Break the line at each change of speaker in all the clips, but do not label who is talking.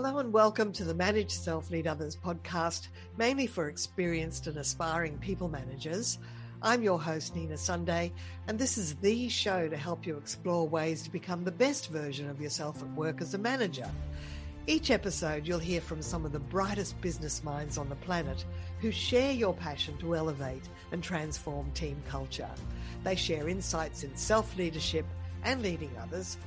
Hello and welcome to the Manage Self Lead Others podcast, mainly for experienced and aspiring people managers. I'm your host, Nina Sunday, and this is the show to help you explore ways to become the best version of yourself at work as a manager. Each episode, you'll hear from some of the brightest business minds on the planet who share your passion to elevate and transform team culture. They share insights in self leadership and leading others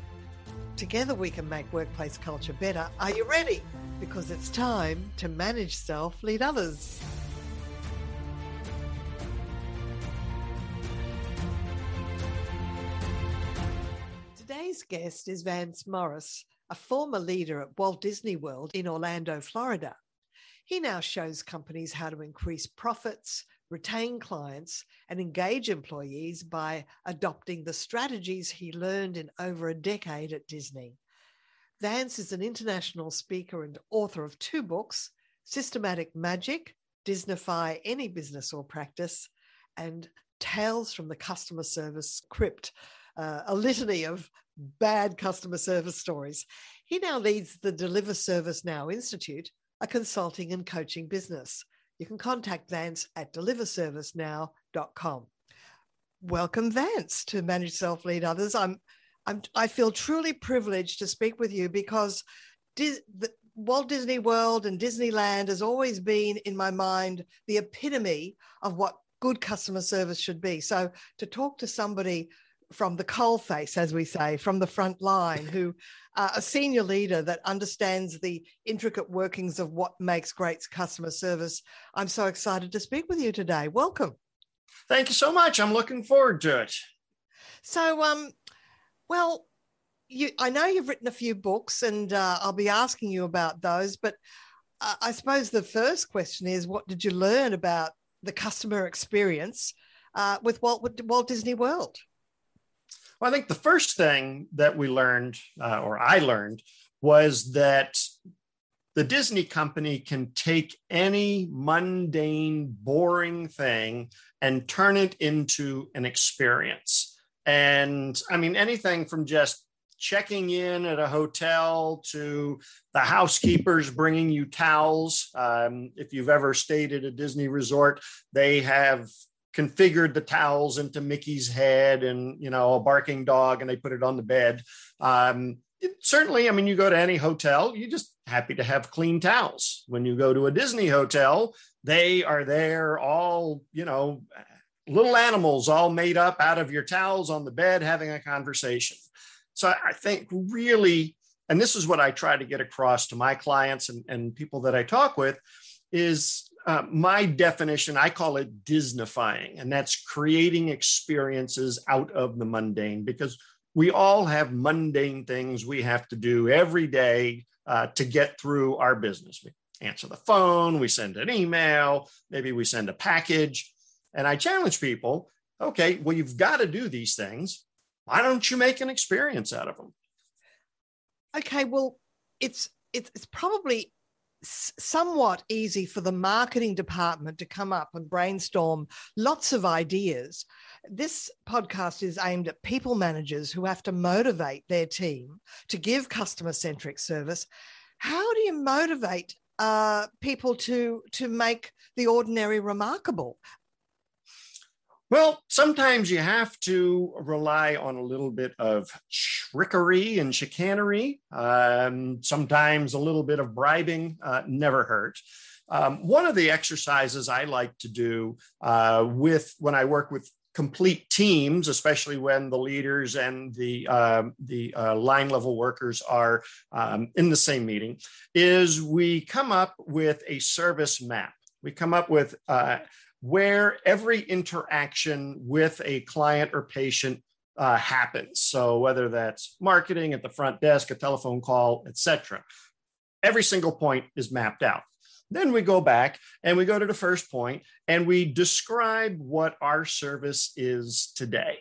Together we can make workplace culture better. Are you ready? Because it's time to manage self, lead others. Today's guest is Vance Morris, a former leader at Walt Disney World in Orlando, Florida. He now shows companies how to increase profits, retain clients, and engage employees by adopting the strategies he learned in over a decade at Disney. Vance is an international speaker and author of two books Systematic Magic, Disneyfy Any Business or Practice, and Tales from the Customer Service Crypt, uh, a litany of bad customer service stories. He now leads the Deliver Service Now Institute, a consulting and coaching business you can contact Vance at deliverservicenow.com. Welcome, Vance, to Manage Self Lead Others. I'm, I'm, I feel truly privileged to speak with you because Dis, the, Walt Disney World and Disneyland has always been in my mind the epitome of what good customer service should be. So to talk to somebody from the coal face, as we say, from the front line, who uh, a senior leader that understands the intricate workings of what makes great customer service. I'm so excited to speak with you today. Welcome.
Thank you so much. I'm looking forward to it.
So, um, well, you, I know you've written a few books, and uh, I'll be asking you about those. But uh, I suppose the first question is, what did you learn about the customer experience uh, with Walt, Walt Disney World?
Well, I think the first thing that we learned, uh, or I learned, was that the Disney company can take any mundane, boring thing and turn it into an experience. And I mean, anything from just checking in at a hotel to the housekeepers bringing you towels. Um, if you've ever stayed at a Disney resort, they have configured the towels into Mickey's head and you know a barking dog, and they put it on the bed. Um, it, certainly, I mean, you go to any hotel, you're just happy to have clean towels. When you go to a Disney hotel, they are there, all you know, little animals all made up out of your towels on the bed, having a conversation. So I think really, and this is what I try to get across to my clients and, and people that I talk with, is uh, my definition, I call it Disneyfying, and that's creating experiences out of the mundane because we all have mundane things we have to do every day uh, to get through our business. We answer the phone, we send an email, maybe we send a package. And I challenge people okay, well, you've got to do these things. Why don't you make an experience out of them?
Okay, well, it's, it's probably somewhat easy for the marketing department to come up and brainstorm lots of ideas. This podcast is aimed at people managers who have to motivate their team to give customer centric service. How do you motivate uh, people to to make the ordinary remarkable?
Well, sometimes you have to rely on a little bit of trickery and chicanery. Um, sometimes a little bit of bribing uh, never hurt. Um, one of the exercises I like to do uh, with when I work with complete teams, especially when the leaders and the uh, the uh, line level workers are um, in the same meeting, is we come up with a service map. We come up with uh, where every interaction with a client or patient uh, happens. So whether that's marketing at the front desk, a telephone call, etc., every single point is mapped out. Then we go back and we go to the first point and we describe what our service is today.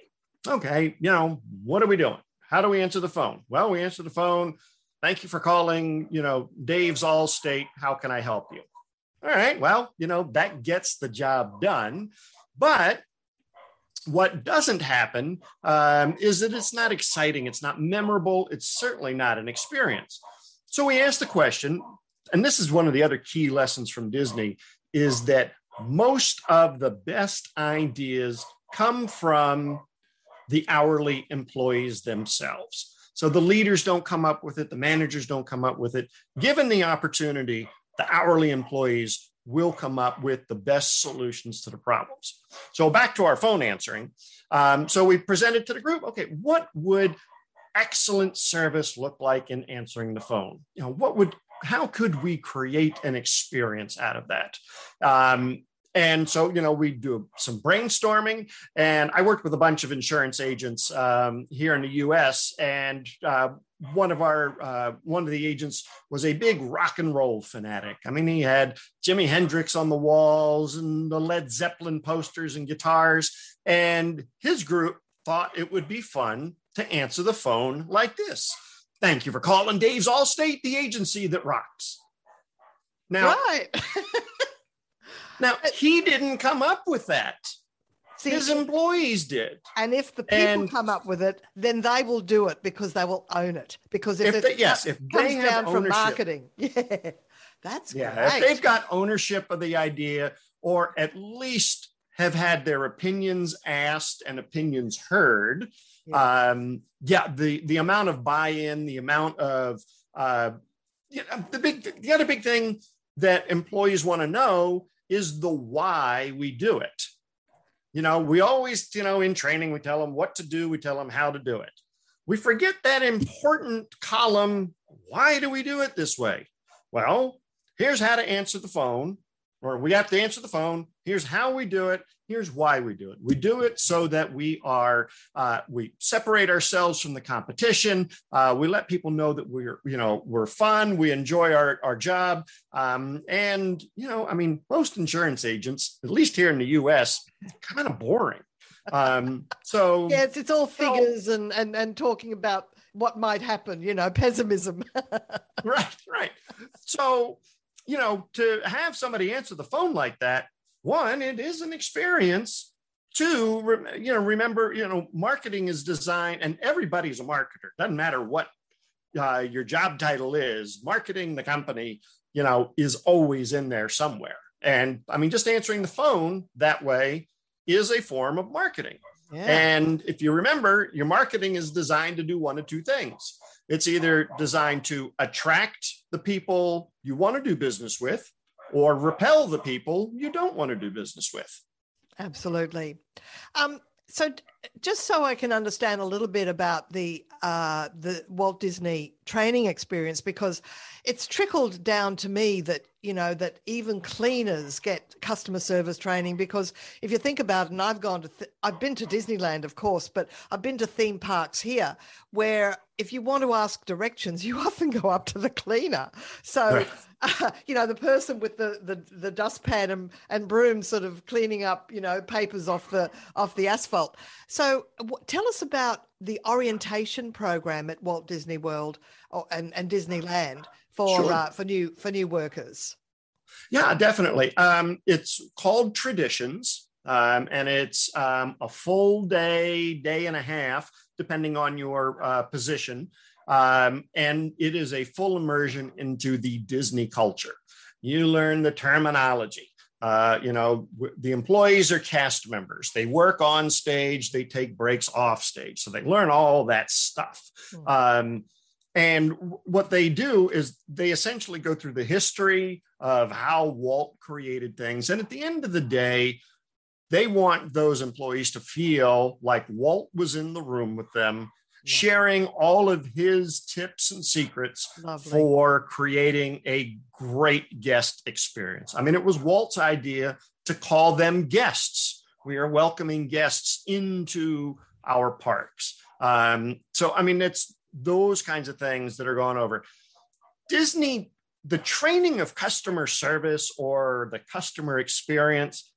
Okay, you know, what are we doing? How do we answer the phone? Well, we answer the phone. Thank you for calling, you know, Dave's Allstate. How can I help you? All right, well, you know, that gets the job done. But what doesn't happen um, is that it's not exciting, it's not memorable, it's certainly not an experience. so we asked the question, and this is one of the other key lessons from Disney, is that most of the best ideas come from the hourly employees themselves. So the leaders don't come up with it, the managers don't come up with it. Given the opportunity, the hourly employees will come up with the best solutions to the problems. So back to our phone answering. Um, so we presented to the group, okay, what would excellent service look like in answering the phone? You know, what would how could we create an experience out of that? Um, and so, you know, we do some brainstorming. And I worked with a bunch of insurance agents um, here in the U.S. And uh, one of our uh, one of the agents was a big rock and roll fanatic. I mean, he had Jimi Hendrix on the walls and the Led Zeppelin posters and guitars. And his group thought it would be fun to answer the phone like this. Thank you for calling Dave's Allstate, the agency that rocks. Now,
right.
now he didn't come up with that. See, His employees did.
And if the people and, come up with it, then they will do it because they will own it. Because if,
if they, yes, if
comes
they
down
from
marketing, yeah, that's
yeah.
Great.
If they've got ownership of the idea, or at least have had their opinions asked and opinions heard, yeah. Um, yeah, the the amount of buy-in, the amount of uh, you know, the big the other big thing that employees want to know is the why we do it. You know, we always, you know, in training, we tell them what to do, we tell them how to do it. We forget that important column. Why do we do it this way? Well, here's how to answer the phone, or we have to answer the phone. Here's how we do it. Here's why we do it. We do it so that we are uh, we separate ourselves from the competition. Uh, we let people know that we're you know we're fun. We enjoy our our job. Um, and you know, I mean, most insurance agents, at least here in the U.S., kind of boring. Um, so
yeah, it's, it's all figures well, and and and talking about what might happen. You know, pessimism.
right, right. So you know, to have somebody answer the phone like that one, it is an experience. Two, you know, remember, you know, marketing is designed, and everybody's a marketer. Doesn't matter what uh, your job title is. Marketing the company, you know, is always in there somewhere. And I mean, just answering the phone that way is a form of marketing. Yeah. And if you remember, your marketing is designed to do one of two things. It's either designed to attract the people you want to do business with, or repel the people you don't want to do business with.
Absolutely. Um, so, just so I can understand a little bit about the uh, the Walt Disney training experience, because it's trickled down to me that you know that even cleaners get customer service training. Because if you think about it, and I've gone to th- I've been to Disneyland, of course, but I've been to theme parks here where if you want to ask directions, you often go up to the cleaner. So. Uh, you know, the person with the, the, the dustpan and, and broom sort of cleaning up, you know, papers off the off the asphalt. So w- tell us about the orientation program at Walt Disney World or, and, and Disneyland for sure. uh, for new for new workers.
Yeah, definitely. Um, it's called Traditions, um, and it's um, a full day, day and a half, depending on your uh, position. Um, and it is a full immersion into the Disney culture. You learn the terminology. Uh, you know, w- the employees are cast members. They work on stage, they take breaks off stage. So they learn all that stuff. Hmm. Um, and what they do is they essentially go through the history of how Walt created things. And at the end of the day, they want those employees to feel like Walt was in the room with them sharing all of his tips and secrets Lovely. for creating a great guest experience. I mean, it was Walt's idea to call them guests. We are welcoming guests into our parks. Um, so, I mean, it's those kinds of things that are going over. Disney, the training of customer service or the customer experience,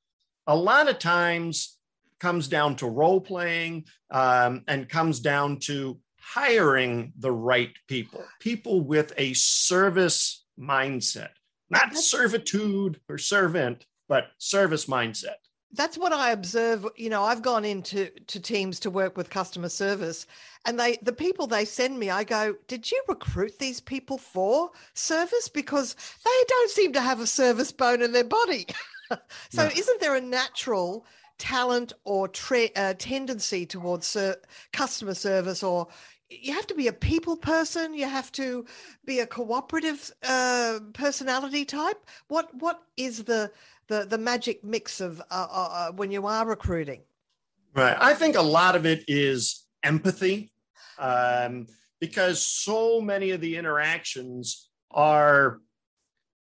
a lot of times comes down to role playing um, and comes down to hiring the right people, people with a service mindset, not servitude or servant, but service mindset.
that's what I observe. You know, I've gone into to teams to work with customer service, and they the people they send me, I go, "Did you recruit these people for service? Because they don't seem to have a service bone in their body." so, no. isn't there a natural talent or tre- uh, tendency towards ser- customer service or you have to be a people person you have to be a cooperative uh, personality type what what is the the the magic mix of uh, uh, uh, when you are recruiting?
Right. I think a lot of it is empathy, um, because so many of the interactions are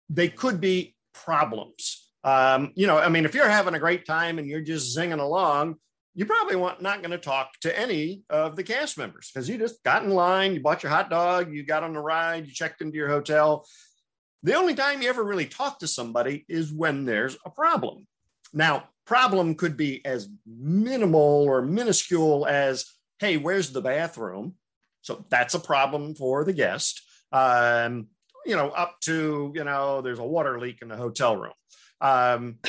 they could be problems. Um, you know, I mean, if you're having a great time and you're just zinging along, you probably want not going to talk to any of the cast members because you just got in line, you bought your hot dog, you got on the ride, you checked into your hotel, the only time you ever really talk to somebody is when there's a problem. Now, problem could be as minimal or minuscule as, hey, where's the bathroom? So that's a problem for the guest. Um, you know, up to, you know, there's a water leak in the hotel room. Um,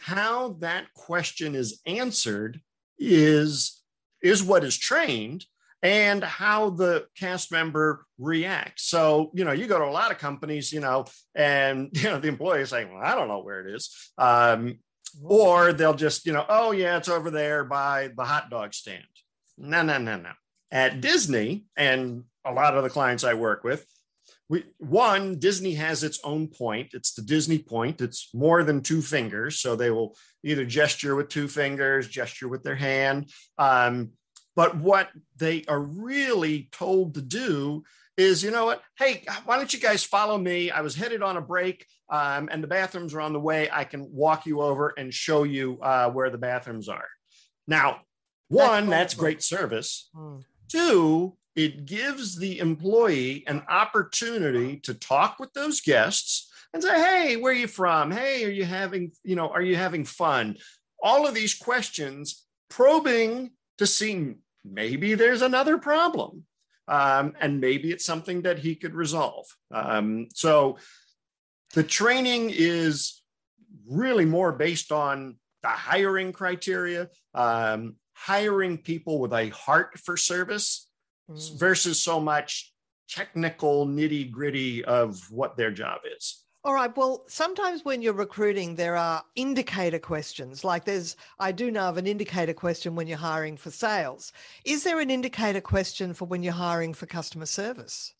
how that question is answered is is what is trained and how the cast member reacts. So, you know, you go to a lot of companies, you know, and, you know, the employee is saying, well, I don't know where it is. Um, or they'll just, you know, oh, yeah, it's over there by the hot dog stand. No, no, no, no. At Disney and a lot of the clients I work with, we, one, Disney has its own point. It's the Disney point. It's more than two fingers. So they will either gesture with two fingers, gesture with their hand. Um, but what they are really told to do is, you know what? Hey, why don't you guys follow me? I was headed on a break um, and the bathrooms are on the way. I can walk you over and show you uh, where the bathrooms are. Now, one, that's, that's great service. Hmm. Two, it gives the employee an opportunity to talk with those guests and say, hey, where are you from? Hey, are you having, you know, are you having fun? All of these questions probing to see maybe there's another problem. Um, and maybe it's something that he could resolve. Um, so the training is really more based on the hiring criteria, um, hiring people with a heart for service mm. versus so much technical nitty gritty of what their job is.
All right. Well, sometimes when you're recruiting, there are indicator questions. Like there's, I do know of an indicator question when you're hiring for sales. Is there an indicator question for when you're hiring for customer service?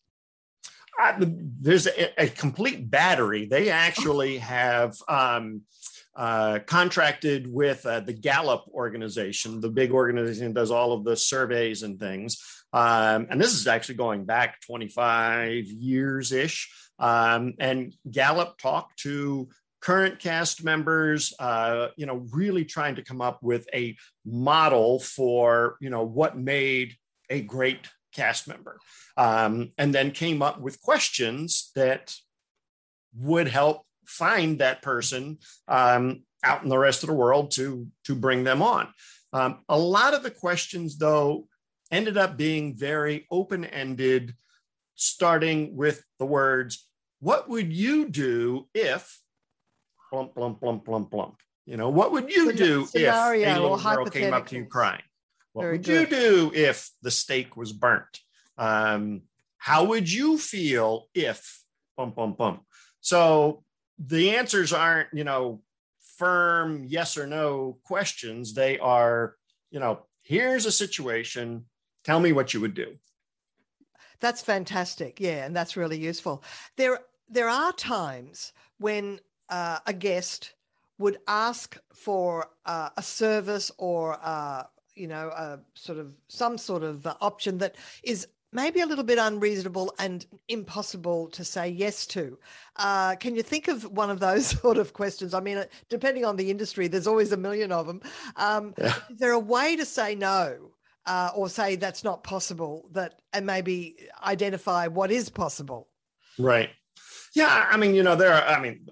Uh, there's a, a, complete battery. They actually have um, uh, contracted with uh, the Gallup organization, the big organization that does all of the surveys and things. Um, and this is actually going back 25 years ish. Um, and Gallup talked to current cast members, uh, you know, really trying to come up with a model for, you know, what made a great cast member. Um, and then came up with questions that would help find that person um, out in the rest of the world to, to bring them on. Um, a lot of the questions, though, ended up being very open ended starting with the words, What would you do if blump, blump, blump, blump, blump? You know, what would you do if a little girl came up to you crying? What Very would good. you do if the steak was burnt? Um, how would you feel if bump, bump, bump? So the answers aren't, you know, firm yes or no questions. They are, you know, here's a situation. Tell me what you would do.
That's fantastic. Yeah, and that's really useful. There there are times when uh, a guest would ask for uh, a service or uh, you know a sort of some sort of uh, option that is maybe a little bit unreasonable and impossible to say yes to. Uh, can you think of one of those sort of questions? I mean, uh, depending on the industry, there's always a million of them. Um, yeah. Is there a way to say no uh, or say that's not possible that and maybe identify what is possible
right yeah i mean you know there are i mean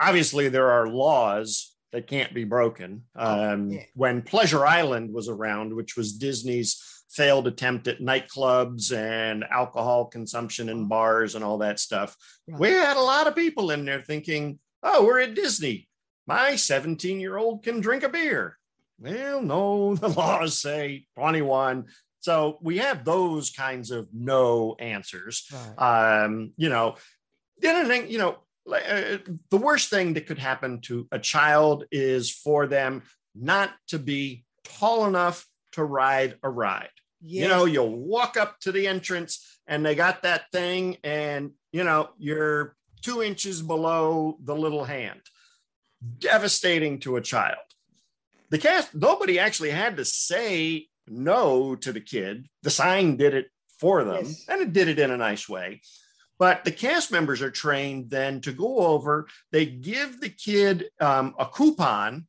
obviously there are laws that can't be broken oh, um, yeah. when pleasure island was around which was disney's failed attempt at nightclubs and alcohol consumption in bars and all that stuff right. we had a lot of people in there thinking oh we're at disney my 17 year old can drink a beer. Well, no, the laws say 21. So we have those kinds of no answers. Right. Um, you know, the other thing, you know, uh, the worst thing that could happen to a child is for them not to be tall enough to ride a ride. Yes. You know, you'll walk up to the entrance and they got that thing, and you know, you're two inches below the little hand. Devastating to a child. The cast, nobody actually had to say no to the kid. The sign did it for them, yes. and it did it in a nice way. But the cast members are trained then to go over, they give the kid um, a coupon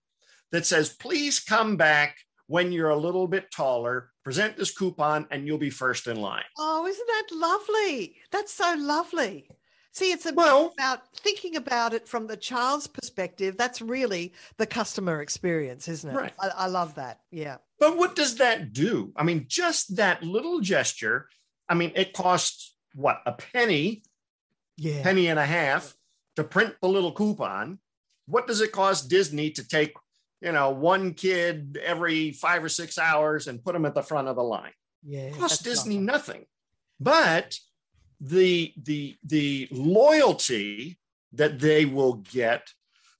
that says, please come back when you're a little bit taller, present this coupon, and you'll be first in line.
Oh, isn't that lovely? That's so lovely. See, it's well, about thinking about it from the child's perspective. That's really the customer experience, isn't it?
Right.
I, I love that. Yeah.
But what does that do? I mean, just that little gesture. I mean, it costs what a penny, yeah. penny and a half to print the little coupon. What does it cost Disney to take, you know, one kid every five or six hours and put them at the front of the line?
Yeah,
it costs Disney nothing. But the the the loyalty that they will get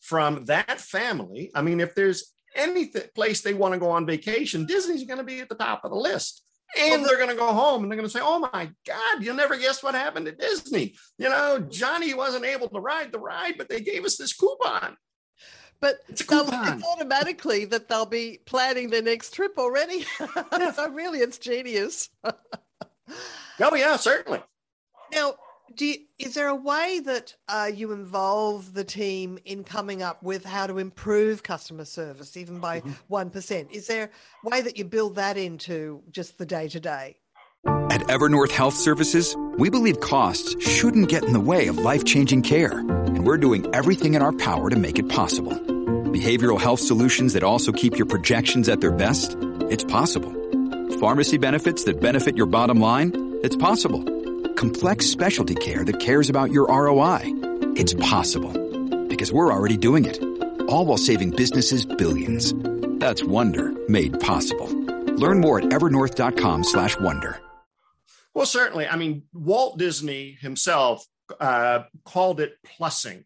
from that family. I mean, if there's any place they want to go on vacation, Disney's going to be at the top of the list. And they're going to go home and they're going to say, Oh my God, you'll never guess what happened at Disney. You know, Johnny wasn't able to ride the ride, but they gave us this coupon.
But it's, it's automatically that they'll be planning their next trip already. so really, it's genius.
oh, yeah, certainly.
Now, do you, is there a way that uh, you involve the team in coming up with how to improve customer service, even by mm-hmm. one mm-hmm. Is there a way that you build that into just the day to day?
At Evernorth Health Services, we believe costs shouldn't get in the way of life changing care, and we're doing everything in our power to make it possible. Behavioral health solutions that also keep your projections at their best? It's possible. Pharmacy benefits that benefit your bottom line? It's possible complex specialty care that cares about your ROI. It's possible because we're already doing it. All while saving businesses billions. That's Wonder made possible. Learn more at evernorth.com slash wonder.
Well, certainly. I mean, Walt Disney himself uh, called it plussing.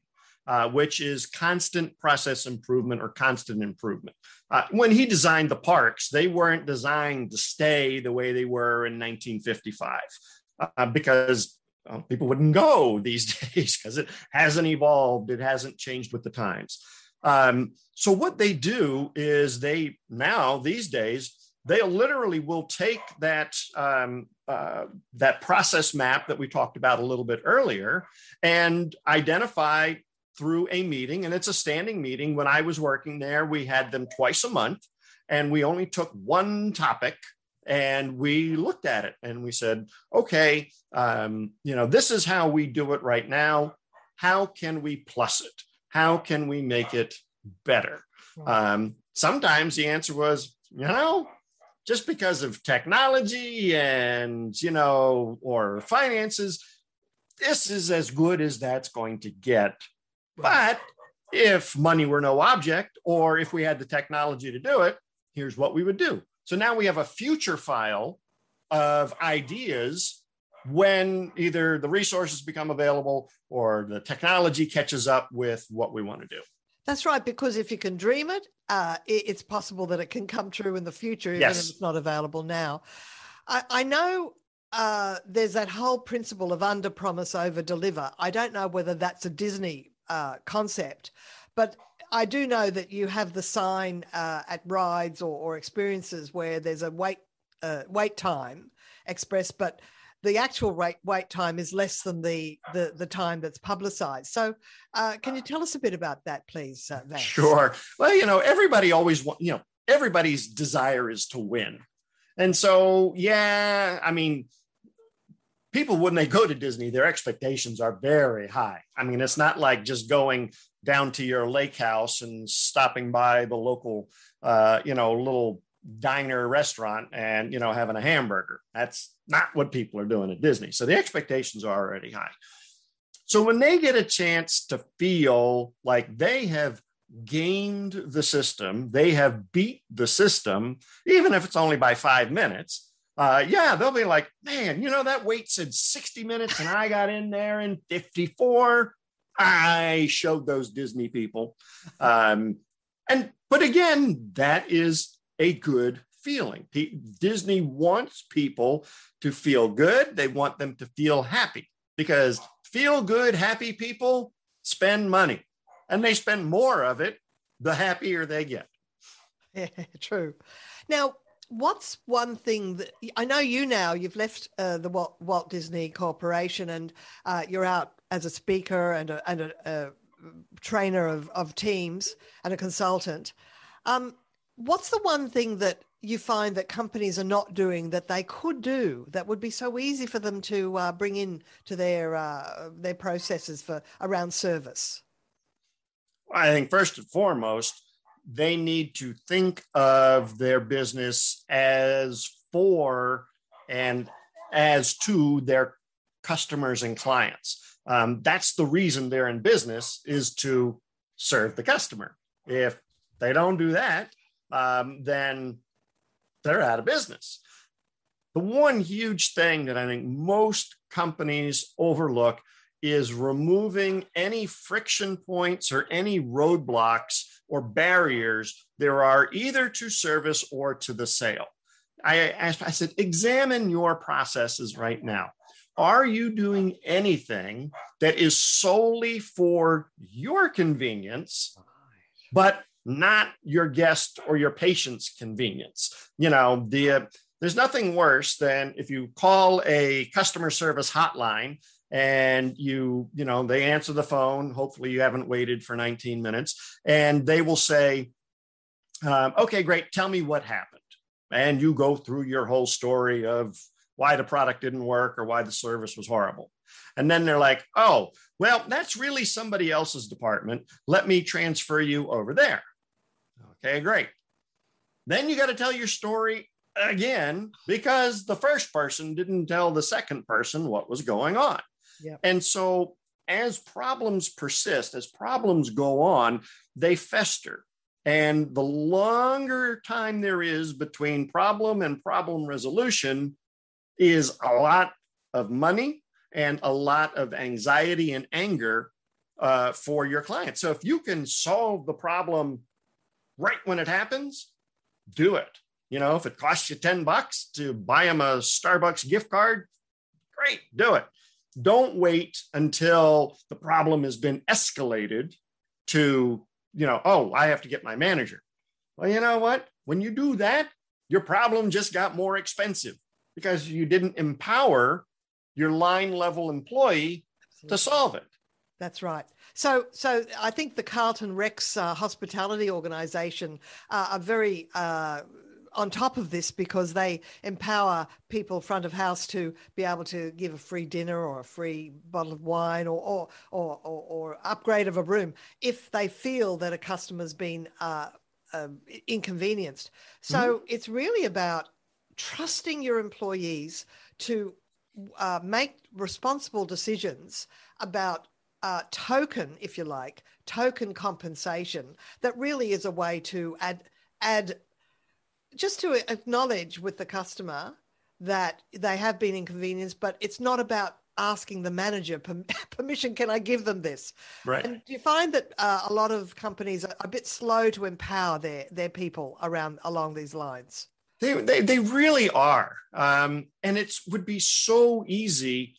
Uh, which is constant process improvement or constant improvement. Uh, when he designed the parks, they weren't designed to stay the way they were in 1955 uh, because well, people wouldn't go these days because it hasn't evolved, it hasn't changed with the times. Um, so what they do is they now these days they literally will take that um, uh, that process map that we talked about a little bit earlier and identify through a meeting and it's a standing meeting. When i was working there we had them twice a month and we only took one topic and we looked at it and we said okay um, you know this is how we do it right now. How can we plus it? How can we make it better? Um, sometimes the answer was you know just because of technology and you know or finances this is as good as that's going to get but if money were no object or if we had the technology to do it here's what we would do so now we have a future file of ideas when either the resources become available or the technology catches up with what we want to do.
That's right, because if you can dream it, uh, it's possible that it can come true in the future, even yes. if it's not available now. I, I know uh, there's that whole principle of under promise, over deliver. I don't know whether that's a Disney uh, concept, but I do know that you have the sign uh, at rides or, or, experiences where there's a wait uh, wait time expressed, but the actual wait wait time is less than the the, the time that's publicized. So, uh, can you tell us a bit about that, please? Uh, Vance?
Sure. Well, you know, everybody always want you know everybody's desire is to win, and so yeah, I mean. People, when they go to Disney, their expectations are very high. I mean, it's not like just going down to your lake house and stopping by the local, uh, you know, little diner restaurant and, you know, having a hamburger. That's not what people are doing at Disney. So the expectations are already high. So when they get a chance to feel like they have gained the system, they have beat the system, even if it's only by five minutes, uh, yeah, they'll be like, man, you know, that wait said 60 minutes and I got in there in 54. I showed those Disney people. Um, and, but again, that is a good feeling. P- Disney wants people to feel good. They want them to feel happy because feel good, happy people spend money and they spend more of it the happier they get.
Yeah, true. Now, what's one thing that I know you now? You've left uh, the Walt, Walt, Disney Corporation and uh, you're out as a speaker and a, and a, a trainer of, of teams and a consultant. Um, what's the one thing that you find that companies are not doing that they could do that would be so easy for them to uh, bring in to their uh, their processes for around service?
I think first and foremost, they need to think of their business as for and as to their customers and clients. Um, that's the reason they're in business is to serve the customer. If they don't do that, um, then they're out of business. The one huge thing that I think most companies overlook is removing any friction points or any roadblocks or barriers there are either to service or to the sale. I asked, I said, examine your processes right now. Are you doing anything that is solely for your convenience, but not your guest or your patient's convenience? You know, the uh, there's nothing worse than if you call a customer service hotline and you you know they answer the phone. Hopefully you haven't waited for 19 minutes. And they will say um, okay great. Tell me what happened. And you go through your whole story of why the product didn't work or why the service was horrible. And then they're like oh well that's really somebody else's department. Let me transfer you over there. Okay great. Then you got to tell your story again because the first person didn't tell the second person what was going on and so as problems persist, as problems go on, they fester. And the longer time there is between problem and problem resolution is a lot of money and a lot of anxiety and anger uh, for your client. So if you can solve the problem right when it happens, do it. You know, if it costs you 10 bucks to buy them a Starbucks gift card, great, do it don't wait until the problem has been escalated to, you know, oh, I have to get my manager. Well, you know what? When you do that, your problem just got more expensive because you didn't empower your line level employee Absolutely. to solve it.
That's right. So, so I think the Carlton Ritz uh, Hospitality Organization uh, are very uh, on top of this because they empower people front of house to be able to give a free dinner or a free bottle of wine or or or, or, or upgrade of a room if they feel that a customer's been uh, uh, inconvenienced. So mm-hmm. it's really about trusting your employees to uh, make responsible decisions about uh, token, if you like, token compensation that really is a way to add add just to acknowledge with the customer that they have been inconvenienced, but it's not about asking the manager permission. Can I give them this?
Right.
And do you find that uh, a lot of companies are a bit slow to empower their their people around along these lines?
They they, they really are, um, and it would be so easy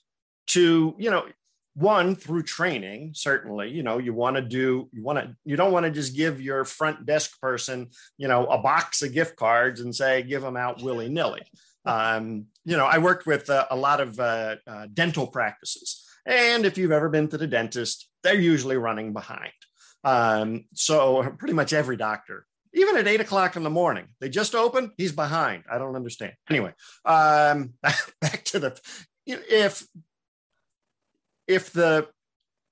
to you know one through training certainly you know you want to do you want to you don't want to just give your front desk person you know a box of gift cards and say give them out willy-nilly. Um, you know i worked with uh, a lot of uh, uh, dental practices and if you've ever been to the dentist they're usually running behind. Um, so pretty much every doctor even at eight o'clock in the morning they just open he's behind. I don't understand. Anyway um, back to the if if the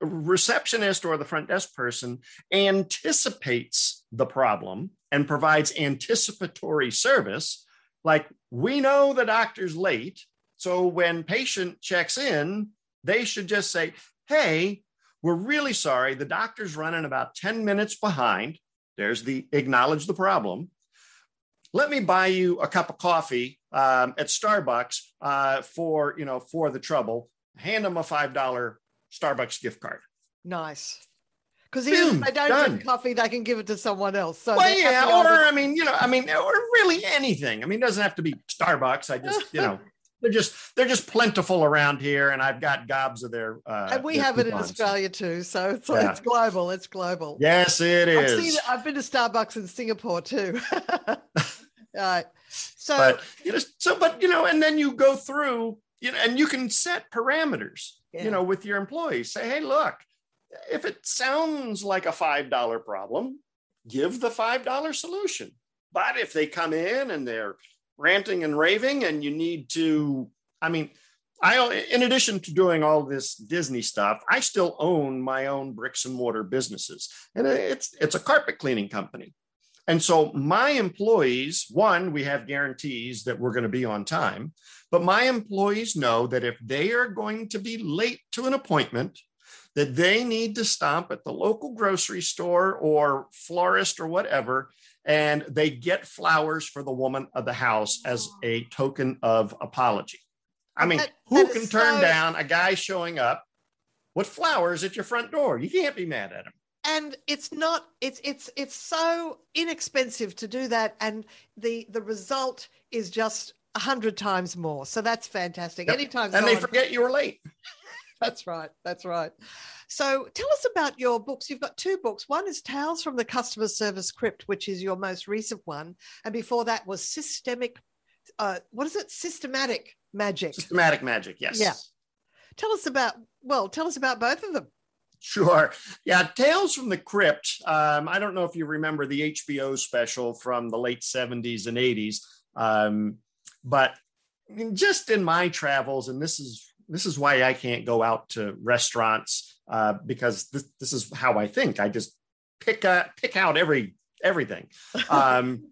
receptionist or the front desk person anticipates the problem and provides anticipatory service, like we know the doctor's late. So when patient checks in, they should just say, Hey, we're really sorry. The doctor's running about 10 minutes behind. There's the acknowledge the problem. Let me buy you a cup of coffee um, at Starbucks uh, for, you know, for the trouble. Hand them a $5 Starbucks gift card.
Nice. Because if they don't
done.
drink coffee, they can give it to someone else. So
well, yeah, or I mean, you know, I mean, or really anything. I mean, it doesn't have to be Starbucks. I just, you know, they're just they're just plentiful around here, and I've got gobs of their. Uh,
and we
their
have it in. Australia too. So it's,
Yeah.
it's global. It's global.
Yes, it
I've
is.
seen. I've been to Starbucks in Singapore too. right. So
but you know, so but you know, and then you go through, you know, and you can set parameters,
Yeah.
you know, with your employees. Say, hey, look, if it sounds like a five dollar problem, give the five dollar solution. But if they come in and they're ranting and raving, and you need to, I mean, I in addition to doing all this Disney stuff, I still own my own bricks and mortar businesses, and it's it's a carpet cleaning company. And so my employees, one, we have guarantees that we're going to be on time, but my employees know that if they are going to be late to an appointment, that they need to stop at the local grocery store or florist or whatever, and they get flowers for the woman of the house as a token of apology. I mean,
That-
who
that
can turn
so-
down a guy showing up with flowers at your front door? You can't be mad at him.
And it's not it's it's it's so inexpensive to do that and the the result is just a hundred times more. So that's fantastic.
Yep.
anytime
And they
someone-
forget you were late.
that's right that's right. So tell us about your books. You've got two books. One is tales from the customer service crypt which is your most recent one. And before that was systemic uh what is it? Systematic magic.
Systematic magic, yes.
Yeah. tell us about well tell us about both of them
Sure. Yeah. Tales from the Crypt. Um, I don't know if you remember the HBO special from the late 70s and 80s. Um, but just in my travels, and this is this is why I can't go out to restaurants uh, because this, this is how I think. I just pick a, pick out every everything. Um,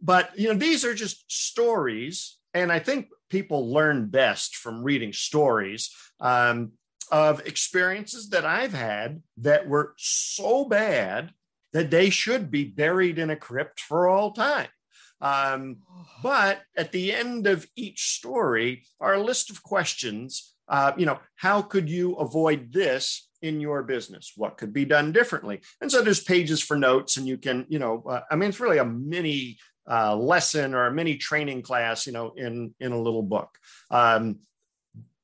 but you know, these are just stories, and I think people learn best from reading stories. Um, of experiences that I've had that were so bad that they should be buried in a crypt for all time. Um, but at the end of each story are a list of questions. Uh, you know, how could you avoid this in your business? What could be done differently? And so there's pages for notes, and you can, you know, uh, I mean, it's really a mini uh, lesson or a mini training class, you know, in in a little book. Um,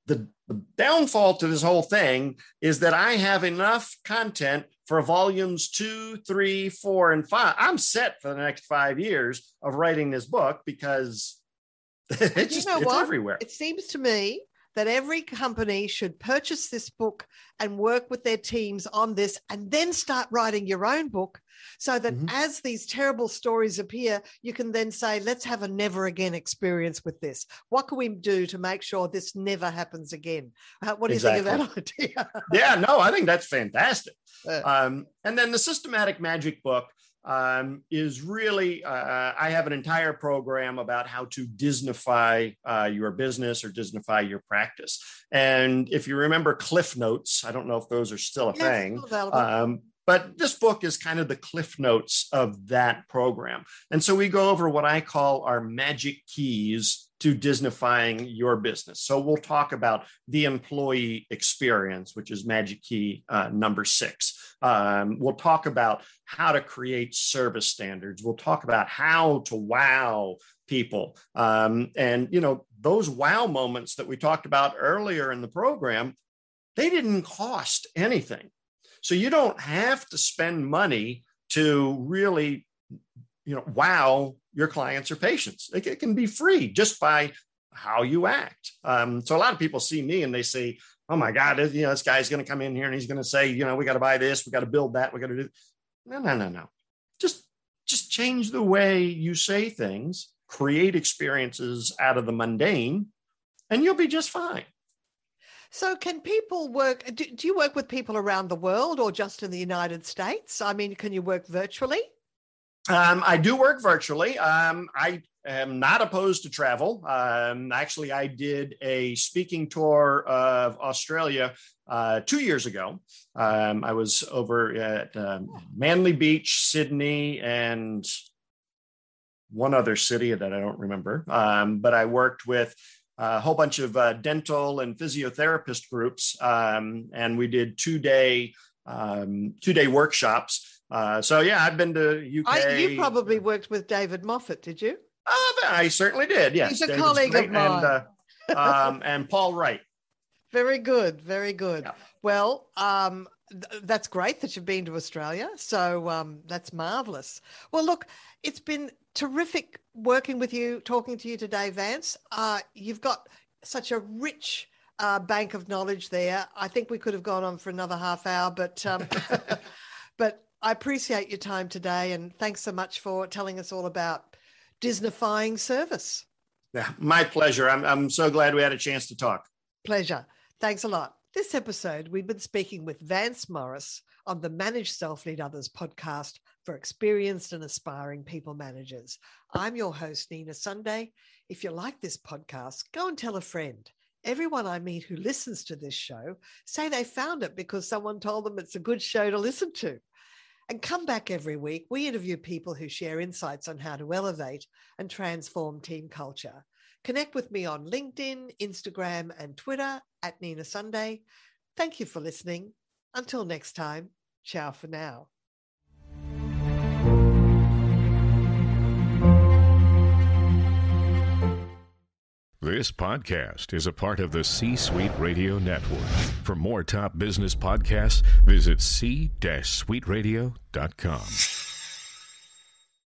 the, the downfall to this whole thing is that I have enough content for volumes two, three, four, and five. I'm set for the next five years of writing this book because it's
you
just it's
what?
everywhere.
It seems to me that every company should purchase this book and work with their teams on this and then start writing your own book so that
Mhm.
as these terrible stories appear, you can then say, let's have a never again experience with this. What can we do to make sure this never happens again? Uh, what do you think of that idea?
yeah, no, I think that's fantastic.
Uh.
Um, and then the systematic magic book um, is really, uh, I have an entire program about how to Disneyfy uh, your business or Disneyfy your practice. And if you remember Cliff Notes, I don't know if those are still a
Yes,
thing. Um, but this book is kind of the cliff notes of that program. And so we go over what I call our magic keys to Disneyfying your business. So we'll talk about the employee experience, which is magic key uh, number six. Um, we'll talk about how to create service standards. We'll talk about how to wow people. Um, and, you know, those wow moments that we talked about earlier in the program, they didn't cost anything. So you don't have to spend money to really, you know, wow your clients or patients. It, it can be free just by how you act. Um, so a lot of people see me and they say, "Oh my God, you know, this guy's going to come in here and he's going to say, you know, we got to buy this, we got to build that, we got to do." No, no, no, no. Just, just change the way you say things, create experiences out of the mundane, and you'll be just fine.
So, can people work? Do, do you work with people around the world or just in the United States? I mean, can you work virtually?
Um, I do work virtually. Um, I am not opposed to travel. Um, actually, I did a speaking tour of Australia uh, two years ago. Um, I was over at um, Manly Beach, Sydney, and one other city that I don't remember. Um, but I worked with a whole bunch of uh, dental and physiotherapist groups, um, and we did two day um, two day workshops. Uh, so yeah, I've been to UK.
I, you probably worked with David Moffat, did you?
Uh, I certainly did. Yes,
he's a David's colleague of mine. And,
uh, um, and Paul Wright.
Very good, very good. Yeah. Well, um, th- that's great that you've been to Australia. So um, that's marvelous. Well, look, it's been terrific working with you, talking to you today, Vance. Uh, you've got such a rich uh, bank of knowledge there. I think we could have gone on for another half hour, but um, but I appreciate your time today, and thanks so much for telling us all about Disneyfying service.
Yeah, my pleasure. I'm I'm so glad we had a chance to talk.
Pleasure. Thanks a lot. This episode, we've been speaking with Vance Morris on the Manage Self Lead Others podcast for experienced and aspiring people managers. I'm your host, Nina Sunday. If you like this podcast, go and tell a friend. Everyone I meet who listens to this show say they found it because someone told them it's a good show to listen to. And come back every week. We interview people who share insights on how to elevate and transform team culture. Connect with me on LinkedIn, Instagram, and Twitter at Nina Sunday. Thank you for listening. Until next time, ciao for now.
This podcast is a part of the C Suite Radio Network. For more top business podcasts, visit c-suiteradio.com.